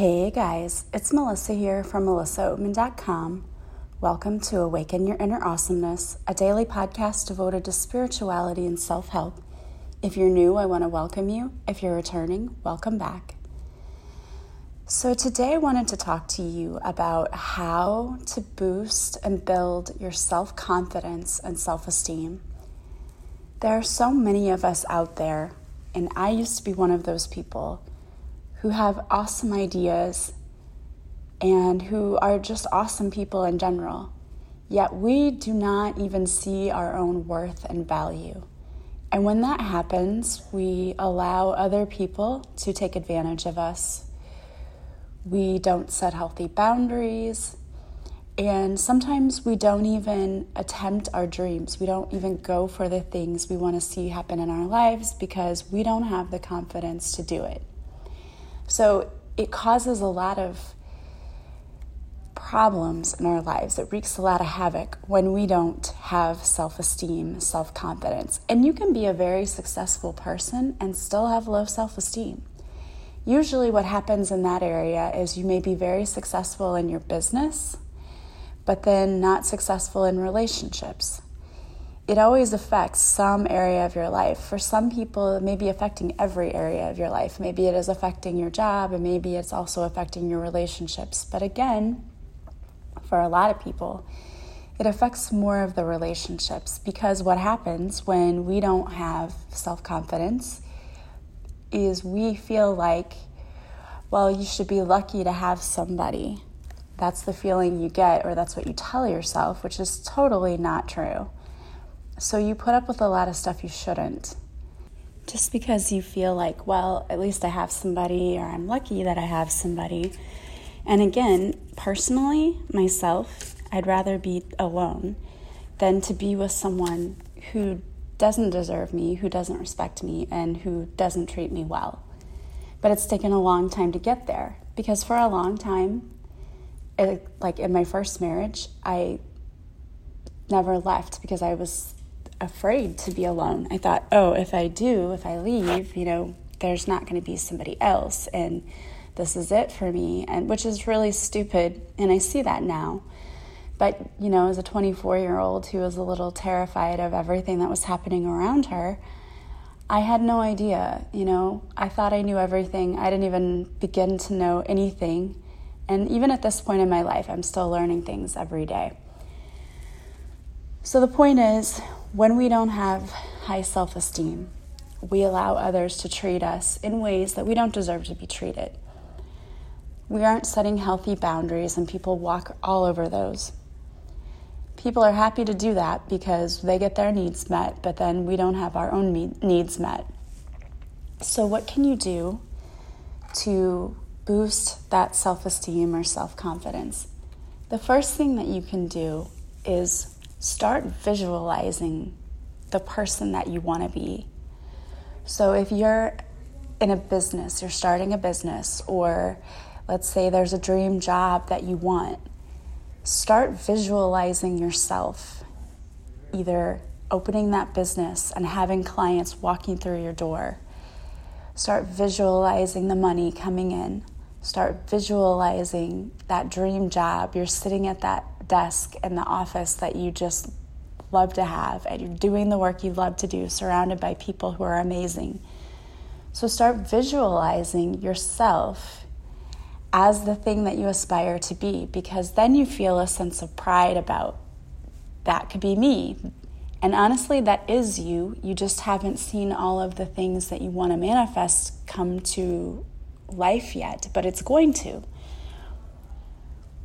Hey guys, it's Melissa here from melissaoatman.com. Welcome to Awaken Your Inner Awesomeness, a daily podcast devoted to spirituality and self help. If you're new, I want to welcome you. If you're returning, welcome back. So, today I wanted to talk to you about how to boost and build your self confidence and self esteem. There are so many of us out there, and I used to be one of those people who have awesome ideas and who are just awesome people in general. Yet we do not even see our own worth and value. And when that happens, we allow other people to take advantage of us. We don't set healthy boundaries. And sometimes we don't even attempt our dreams. We don't even go for the things we want to see happen in our lives because we don't have the confidence to do it. So it causes a lot of problems in our lives. It wreaks a lot of havoc when we don't have self esteem, self confidence. And you can be a very successful person and still have low self esteem. Usually, what happens in that area is you may be very successful in your business, but then not successful in relationships. It always affects some area of your life. For some people, it may be affecting every area of your life. Maybe it is affecting your job, and maybe it's also affecting your relationships. But again, for a lot of people, it affects more of the relationships because what happens when we don't have self confidence is we feel like, well, you should be lucky to have somebody. That's the feeling you get, or that's what you tell yourself, which is totally not true. So you put up with a lot of stuff you shouldn't. Just because you feel like, well, at least I have somebody, or I'm lucky that I have somebody and again, personally, myself, I'd rather be alone than to be with someone who doesn't deserve me, who doesn't respect me, and who doesn't treat me well. But it's taken a long time to get there because for a long time, it, like in my first marriage, I never left because I was afraid to be alone. I thought, oh, if I do, if I leave, you know, there's not going to be somebody else. And this is it for me, and which is really stupid. And I see that now. But, you know, as a 24 year old who was a little terrified of everything that was happening around her, I had no idea. You know, I thought I knew everything. I didn't even begin to know anything. And even at this point in my life, I'm still learning things every day. So the point is, when we don't have high self esteem, we allow others to treat us in ways that we don't deserve to be treated we aren't setting healthy boundaries and people walk all over those. People are happy to do that because they get their needs met, but then we don't have our own needs met. So, what can you do to boost that self esteem or self confidence? The first thing that you can do is start visualizing the person that you want to be. So, if you're in a business, you're starting a business, or Let's say there's a dream job that you want. Start visualizing yourself either opening that business and having clients walking through your door. Start visualizing the money coming in. Start visualizing that dream job. You're sitting at that desk in the office that you just love to have, and you're doing the work you love to do, surrounded by people who are amazing. So start visualizing yourself as the thing that you aspire to be because then you feel a sense of pride about that could be me. And honestly, that is you. You just haven't seen all of the things that you want to manifest come to life yet, but it's going to.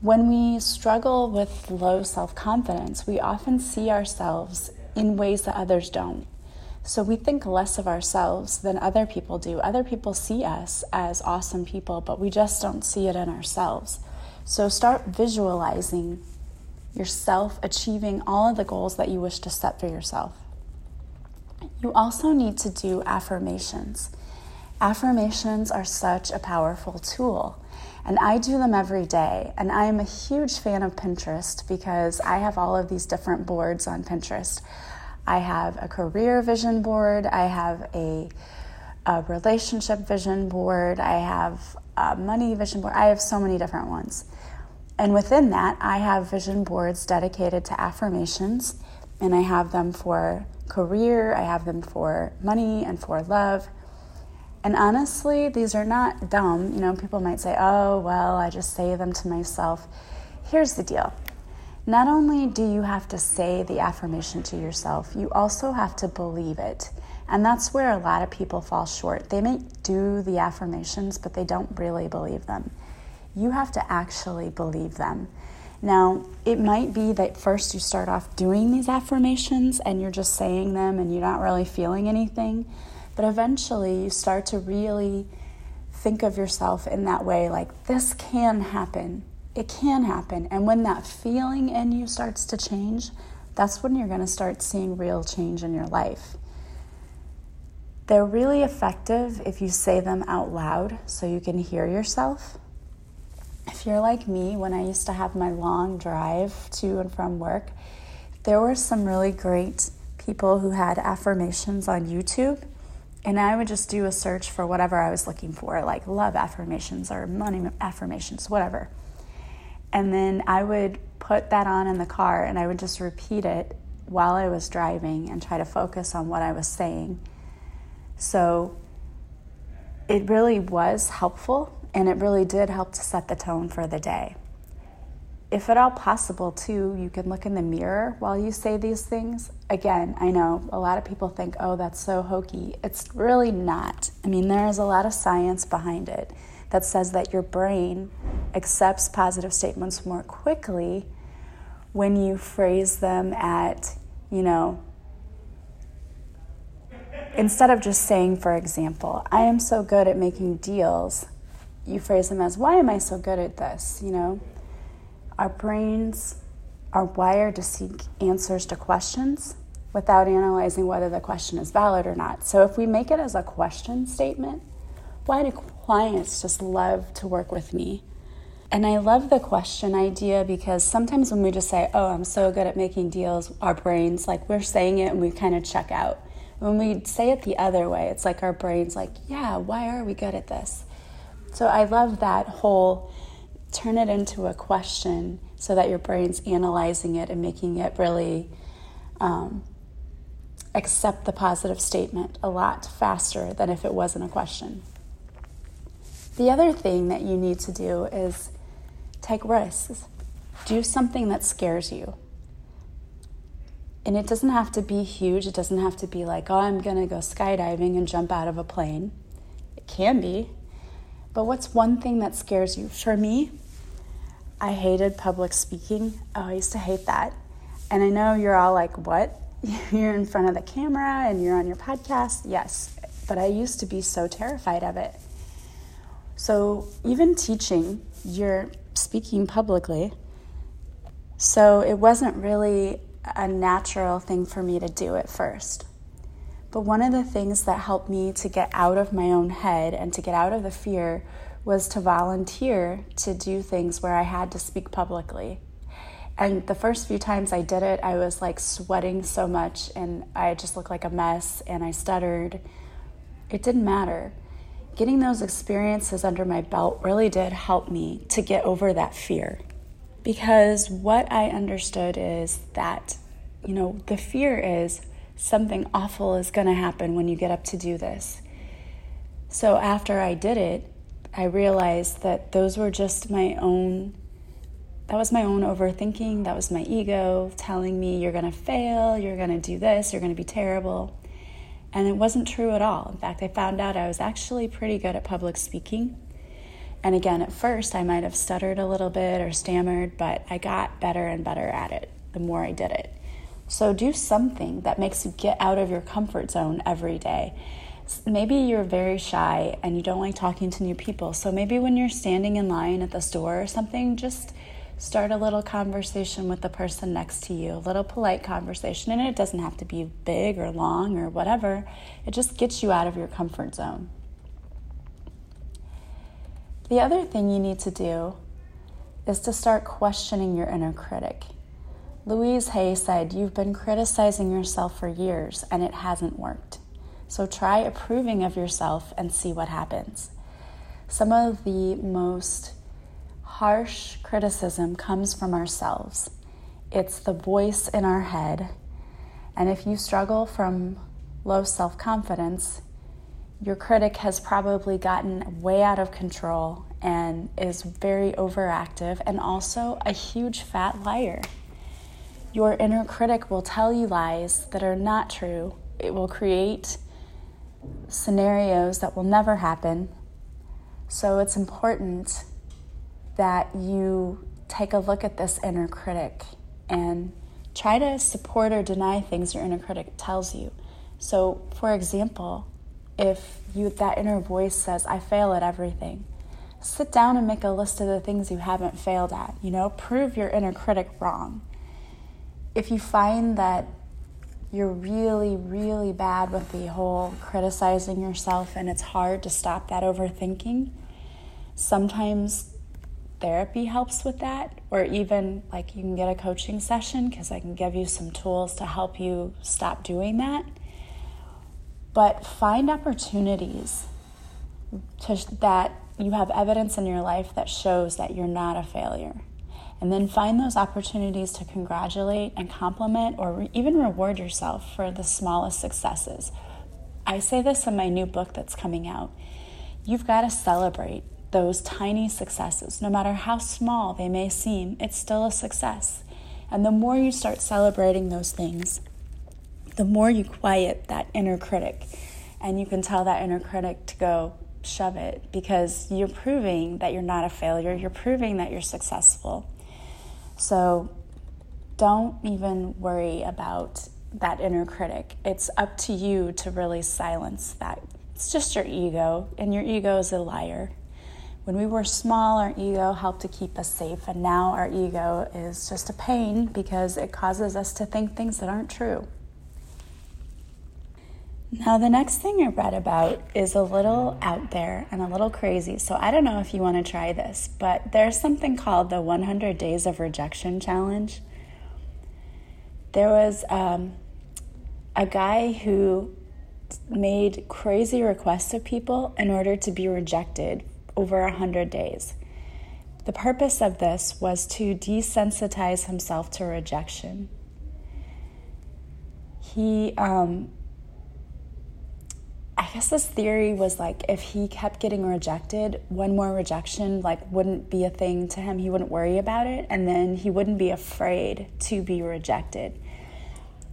When we struggle with low self confidence, we often see ourselves in ways that others don't. So we think less of ourselves than other people do. Other people see us as awesome people, but we just don't see it in ourselves. So start visualizing yourself achieving all of the goals that you wish to set for yourself. You also need to do affirmations. Affirmations are such a powerful tool. And I do them every day. And I am a huge fan of Pinterest because I have all of these different boards on Pinterest. I have a career vision board, I have a a relationship vision board, I have a money vision board, I have so many different ones. And within that, I have vision boards dedicated to affirmations, and I have them for career, I have them for money and for love. And honestly, these are not dumb. You know, people might say, oh, well, I just say them to myself. Here's the deal not only do you have to say the affirmation to yourself, you also have to believe it. And that's where a lot of people fall short. They may do the affirmations, but they don't really believe them. You have to actually believe them. Now, it might be that first you start off doing these affirmations and you're just saying them and you're not really feeling anything. But eventually, you start to really think of yourself in that way like, this can happen. It can happen. And when that feeling in you starts to change, that's when you're going to start seeing real change in your life. They're really effective if you say them out loud so you can hear yourself. If you're like me, when I used to have my long drive to and from work, there were some really great people who had affirmations on YouTube and I would just do a search for whatever I was looking for, like love affirmations or money affirmations, whatever. And then I would put that on in the car and I would just repeat it while I was driving and try to focus on what I was saying. So it really was helpful and it really did help to set the tone for the day if at all possible, too, you can look in the mirror while you say these things. Again, I know a lot of people think, oh, that's so hokey. It's really not. I mean, there is a lot of science behind it that says that your brain accepts positive statements more quickly when you phrase them at, you know, instead of just saying, for example, I am so good at making deals, you phrase them as, why am I so good at this? You know, our brains are wired to seek answers to questions without analyzing whether the question is valid or not. So if we make it as a question statement, why do clients just love to work with me? And I love the question idea because sometimes when we just say, Oh, I'm so good at making deals, our brains, like we're saying it and we kind of check out. When we say it the other way, it's like our brains, like, Yeah, why are we good at this? So I love that whole turn it into a question so that your brain's analyzing it and making it really um, accept the positive statement a lot faster than if it wasn't a question. The other thing that you need to do is take risks. Do something that scares you. And it doesn't have to be huge. It doesn't have to be like, oh, I'm going to go skydiving and jump out of a plane. It can be. But what's one thing that scares you? For me, I hated public speaking. Oh, I used to hate that. And I know you're all like, what? You're in front of the camera and you're on your podcast? Yes. But I used to be so terrified of it. So, even teaching, you're speaking publicly. So, it wasn't really a natural thing for me to do at first. But one of the things that helped me to get out of my own head and to get out of the fear was to volunteer to do things where I had to speak publicly. And the first few times I did it, I was like sweating so much and I just looked like a mess and I stuttered. It didn't matter. Getting those experiences under my belt really did help me to get over that fear. Because what I understood is that, you know, the fear is something awful is going to happen when you get up to do this. So after I did it, I realized that those were just my own, that was my own overthinking. That was my ego telling me, you're going to fail, you're going to do this, you're going to be terrible. And it wasn't true at all. In fact, I found out I was actually pretty good at public speaking. And again, at first, I might have stuttered a little bit or stammered, but I got better and better at it the more I did it. So do something that makes you get out of your comfort zone every day maybe you're very shy and you don't like talking to new people. So maybe when you're standing in line at the store or something, just start a little conversation with the person next to you, a little polite conversation. And it doesn't have to be big or long or whatever, it just gets you out of your comfort zone. The other thing you need to do is to start questioning your inner critic. Louise Hay said, You've been criticizing yourself for years and it hasn't worked. So try approving of yourself and see what happens. Some of the most harsh criticism comes from ourselves. It's the voice in our head. And if you struggle from low self confidence, your critic has probably gotten way out of control and is very overactive and also a huge fat liar. Your inner critic will tell you lies that are not true. It will create scenarios that will never happen. So it's important that you take a look at this inner critic and try to support or deny things your inner critic tells you. So, for example, if you that inner voice says, "I fail at everything," sit down and make a list of the things you haven't failed at. You know, prove your inner critic wrong. If you find that you're really, really bad with the whole criticizing yourself and it's hard to stop that overthinking, sometimes therapy helps with that, or even like you can get a coaching session because I can give you some tools to help you stop doing that. But find opportunities to, that you have evidence in your life that shows that you're not a failure. And then find those opportunities to congratulate and compliment or re- even reward yourself for the smallest successes. I say this in my new book that's coming out. You've got to celebrate those tiny successes, no matter how small they may seem, it's still a success. And the more you start celebrating those things, the more you quiet that inner critic. And you can tell that inner critic to go, shove it, because you're proving that you're not a failure. You're proving that you're successful. So don't even worry about that inner critic. It's up to you to really silence that. It's just your ego, and your ego is a liar. When we were small, our ego helped to keep us safe, and now our ego is just a pain because it causes us to think things that aren't true. Now, the next thing I read about is a little out there and a little crazy, so I don't know if you want to try this, but there's something called the 100 Days of Rejection Challenge. There was um, a guy who made crazy requests of people in order to be rejected over 100 days. The purpose of this was to desensitize himself to rejection. He, um, guess this theory was like if he kept getting rejected, one more rejection like wouldn't be a thing to him. He wouldn't worry about it, and then he wouldn't be afraid to be rejected.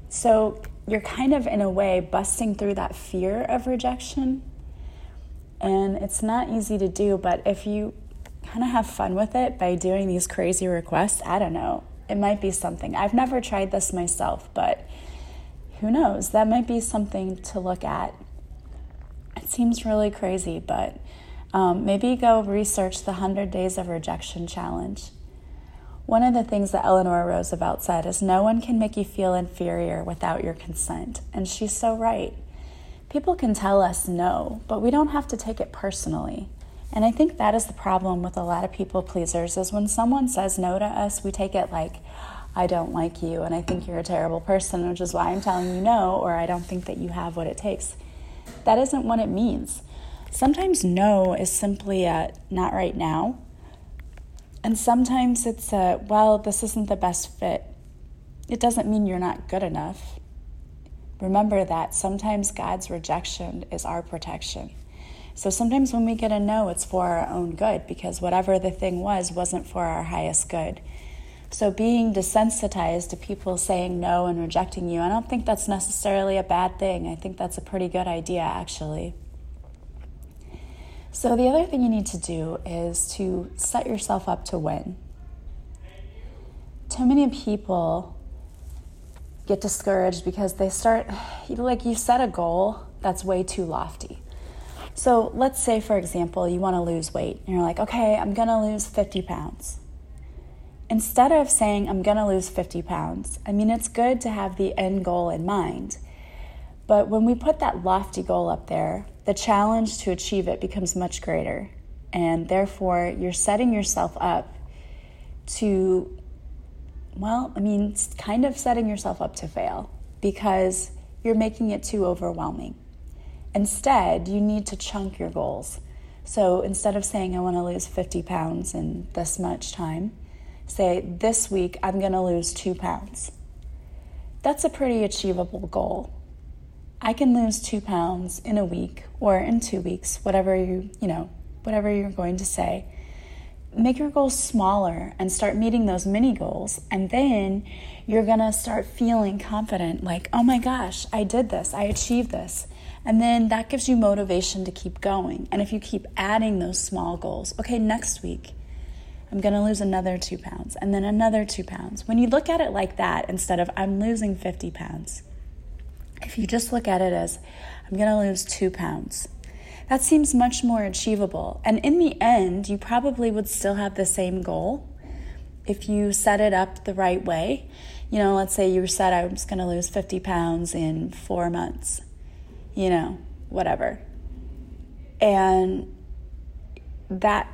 So you're kind of in a way busting through that fear of rejection and it's not easy to do, but if you kind of have fun with it by doing these crazy requests, I don't know, it might be something. I've never tried this myself, but who knows? That might be something to look at. Seems really crazy, but um, maybe go research the 100 Days of Rejection Challenge. One of the things that Eleanor Roosevelt said is no one can make you feel inferior without your consent. And she's so right. People can tell us no, but we don't have to take it personally. And I think that is the problem with a lot of people pleasers is when someone says no to us, we take it like, I don't like you and I think you're a terrible person, which is why I'm telling you no, or I don't think that you have what it takes. That isn't what it means. Sometimes no is simply a not right now. And sometimes it's a, well, this isn't the best fit. It doesn't mean you're not good enough. Remember that sometimes God's rejection is our protection. So sometimes when we get a no, it's for our own good because whatever the thing was wasn't for our highest good. So being desensitized to people saying no and rejecting you, I don't think that's necessarily a bad thing. I think that's a pretty good idea, actually. So the other thing you need to do is to set yourself up to win. Too many people get discouraged because they start, like, you set a goal that's way too lofty. So let's say, for example, you want to lose weight and you're like, okay, I'm going to lose 50 pounds. Instead of saying, I'm going to lose 50 pounds, I mean, it's good to have the end goal in mind. But when we put that lofty goal up there, the challenge to achieve it becomes much greater. And therefore, you're setting yourself up to well, I mean, kind of setting yourself up to fail because you're making it too overwhelming. Instead, you need to chunk your goals. So instead of saying, I want to lose 50 pounds in this much time, say, This week I'm going to lose two pounds. That's a pretty achievable goal. I can lose two pounds in a week or in two weeks, whatever you, you know, whatever you're going to say. Make your goals smaller and start meeting those mini goals. And then you're going to start feeling confident like, oh my gosh, I did this, I achieved this. And then that gives you motivation to keep going. And if you keep adding those small goals, okay, next week, I'm going to lose another two pounds and then another two pounds. When you look at it like that, instead of I'm losing 50 pounds, if you just look at it as I'm going to lose two pounds, that seems much more achievable. And in the end, you probably would still have the same goal if you set it up the right way. You know, let's say you said I was going to lose 50 pounds in four months, you know, whatever. And that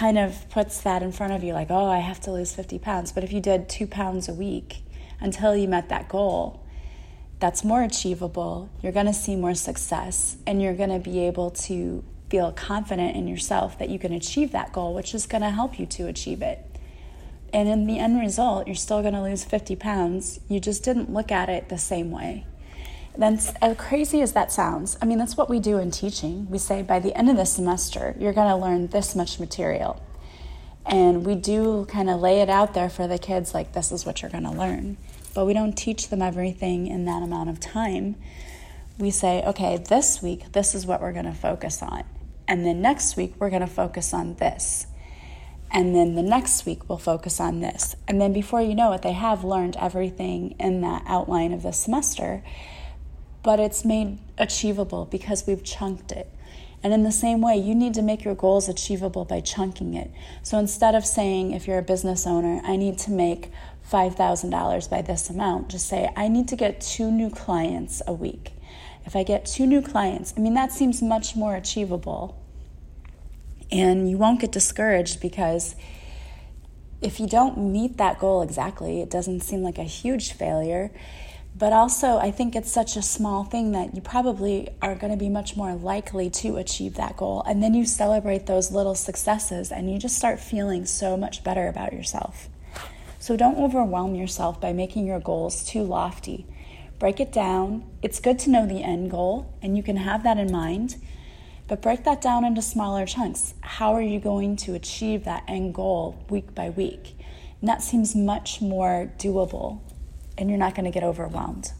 kind of puts that in front of you like, oh, I have to lose 50 pounds. But if you did two pounds a week until you met that goal, that's more achievable. You're going to see more success and you're going to be able to feel confident in yourself that you can achieve that goal, which is going to help you to achieve it. And in the end result, you're still going to lose 50 pounds. You just didn't look at it the same way. Then, as crazy as that sounds, I mean, that's what we do in teaching. We say by the end of the semester, you're going to learn this much material. And we do kind of lay it out there for the kids like, this is what you're going to learn. But we don't teach them everything in that amount of time. We say, okay, this week, this is what we're going to focus on. And then next week, we're going to focus on this. And then the next week, we'll focus on this. And then before you know it, they have learned everything in that outline of the semester but it's made achievable because we've chunked it. And in the same way, you need to make your goals achievable by chunking it. So instead of saying, if you're a business owner, I need to make $5,000 by this amount, just say, I need to get two new clients a week. If I get two new clients, I mean, that seems much more achievable. And you won't get discouraged because if you don't meet that goal exactly, it doesn't seem like a huge failure but also, I think it's such a small thing that you probably are going to be much more likely to achieve that goal. And then you celebrate those little successes and you just start feeling so much better about yourself. So don't overwhelm yourself by making your goals too lofty. Break it down. It's good to know the end goal, and you can have that in mind, but break that down into smaller chunks. How are you going to achieve that end goal week by week? And that seems much more doable and you're not going to get overwhelmed.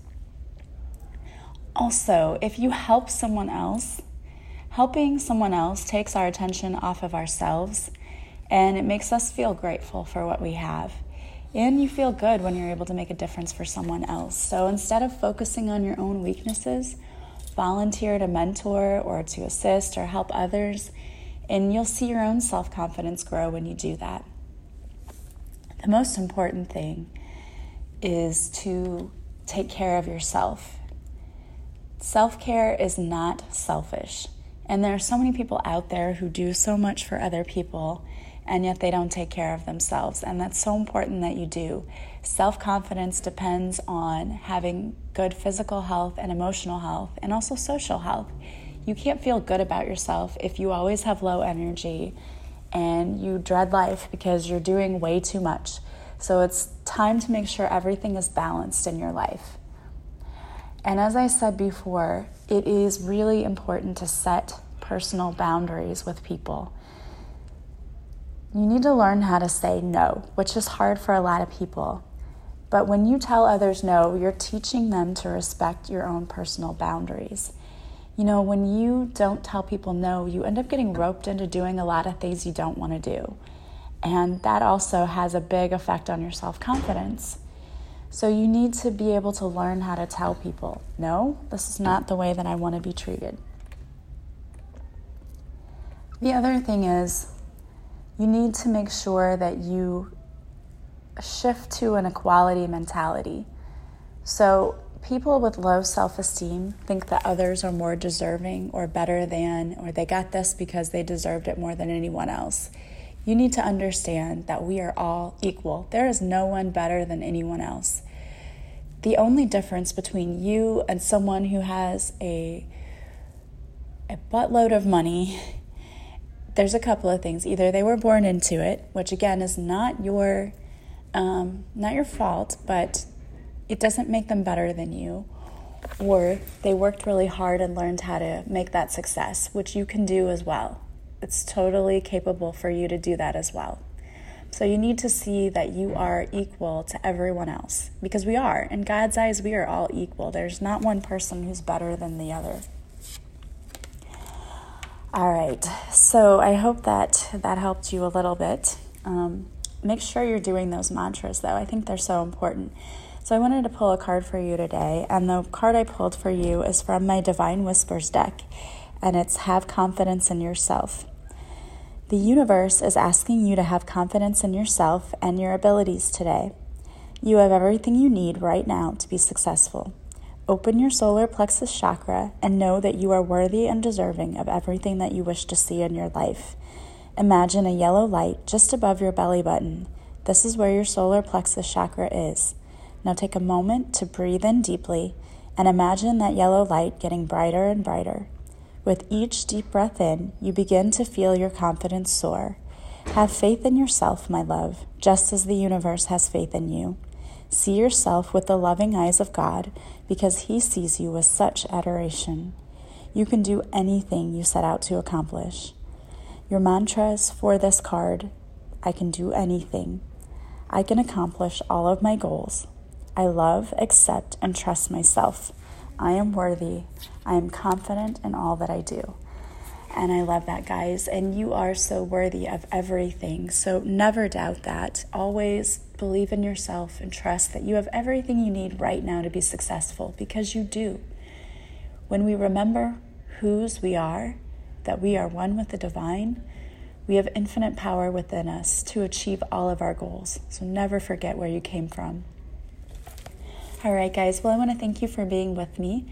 Also, if you help someone else, helping someone else takes our attention off of ourselves and it makes us feel grateful for what we have. And you feel good when you're able to make a difference for someone else. So instead of focusing on your own weaknesses, volunteer to mentor or to assist or help others, and you'll see your own self confidence grow when you do that. The most important thing is to take care of yourself. Self care is not selfish. And there are so many people out there who do so much for other people, and yet they don't take care of themselves. And that's so important that you do. Self confidence depends on having good physical health and emotional health, and also social health. You can't feel good about yourself if you always have low energy and you dread life because you're doing way too much. So it's time to make sure everything is balanced in your life. And as I said before, it is really important to set personal boundaries with people. You need to learn how to say no, which is hard for a lot of people. But when you tell others no, you're teaching them to respect your own personal boundaries. You know, when you don't tell people no, you end up getting roped into doing a lot of things you don't want to do. And that also has a big effect on your self confidence. So you need to be able to learn how to tell people, no, this is not the way that I want to be treated. The other thing is, you need to make sure that you shift to an equality mentality. So, people with low self esteem think that others are more deserving or better than, or they got this because they deserved it more than anyone else you need to understand that we are all equal. There is no one better than anyone else. The only difference between you and someone who has a a buttload of money, there's a couple of things. Either they were born into it, which again is not your um, not your fault, but it doesn't make them better than you. Or they worked really hard and learned how to make that success, which you can do as well. It's totally capable for you to do that as well. So you need to see that you are equal to everyone else because we are. In God's eyes, we are all equal. There's not one person who's better than the other. All right, so I hope that that helped you a little bit. Um, make sure you're doing those mantras, though. I think they're so important. So I wanted to pull a card for you today, and the card I pulled for you is from my Divine Whispers deck, and it's Have Confidence in Yourself. The universe is asking you to have confidence in yourself and your abilities today. You have everything you need right now to be successful. Open your solar plexus chakra and know that you are worthy and deserving of everything that you wish to see in your life. Imagine a yellow light just above your belly button. This is where your solar plexus chakra is. Now take a moment to breathe in deeply and imagine that yellow light getting brighter and brighter. With each deep breath in, you begin to feel your confidence soar. Have faith in yourself, my love, just as the universe has faith in you. See yourself with the loving eyes of God because He sees you with such adoration. You can do anything you set out to accomplish. Your mantras for this card I can do anything. I can accomplish all of my goals. I love, accept, and trust myself. I am worthy. I am confident in all that I do. And I love that, guys. And you are so worthy of everything. So never doubt that. Always believe in yourself and trust that you have everything you need right now to be successful because you do. When we remember whose we are, that we are one with the divine, we have infinite power within us to achieve all of our goals. So never forget where you came from. All right, guys. Well, I want to thank you for being with me.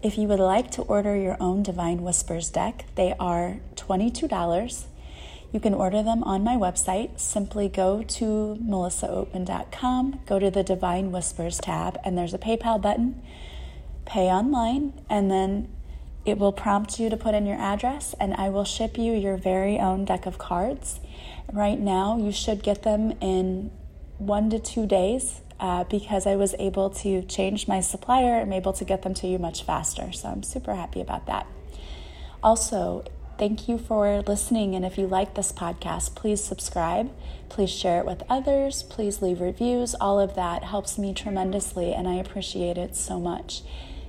If you would like to order your own Divine Whispers deck, they are $22. You can order them on my website. Simply go to melissaoatman.com, go to the Divine Whispers tab, and there's a PayPal button. Pay online, and then it will prompt you to put in your address, and I will ship you your very own deck of cards. Right now, you should get them in one to two days uh, because I was able to change my supplier. I'm able to get them to you much faster. So I'm super happy about that. Also, thank you for listening. And if you like this podcast, please subscribe. Please share it with others. Please leave reviews. All of that helps me tremendously, and I appreciate it so much.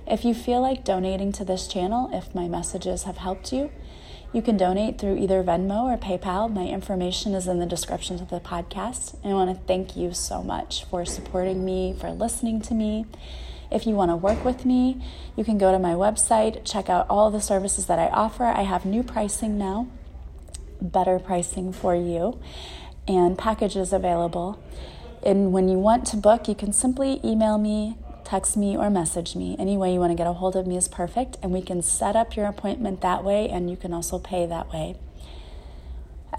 If you feel like donating to this channel, if my messages have helped you, you can donate through either Venmo or PayPal. My information is in the description of the podcast. And I want to thank you so much for supporting me, for listening to me. If you want to work with me, you can go to my website, check out all the services that I offer. I have new pricing now, better pricing for you, and packages available. And when you want to book, you can simply email me text me or message me. Any way you want to get a hold of me is perfect, and we can set up your appointment that way, and you can also pay that way.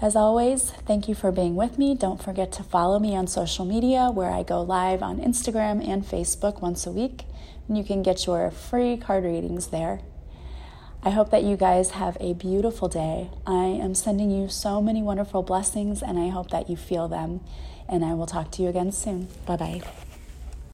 As always, thank you for being with me. Don't forget to follow me on social media where I go live on Instagram and Facebook once a week, and you can get your free card readings there. I hope that you guys have a beautiful day. I am sending you so many wonderful blessings, and I hope that you feel them. And I will talk to you again soon. Bye bye.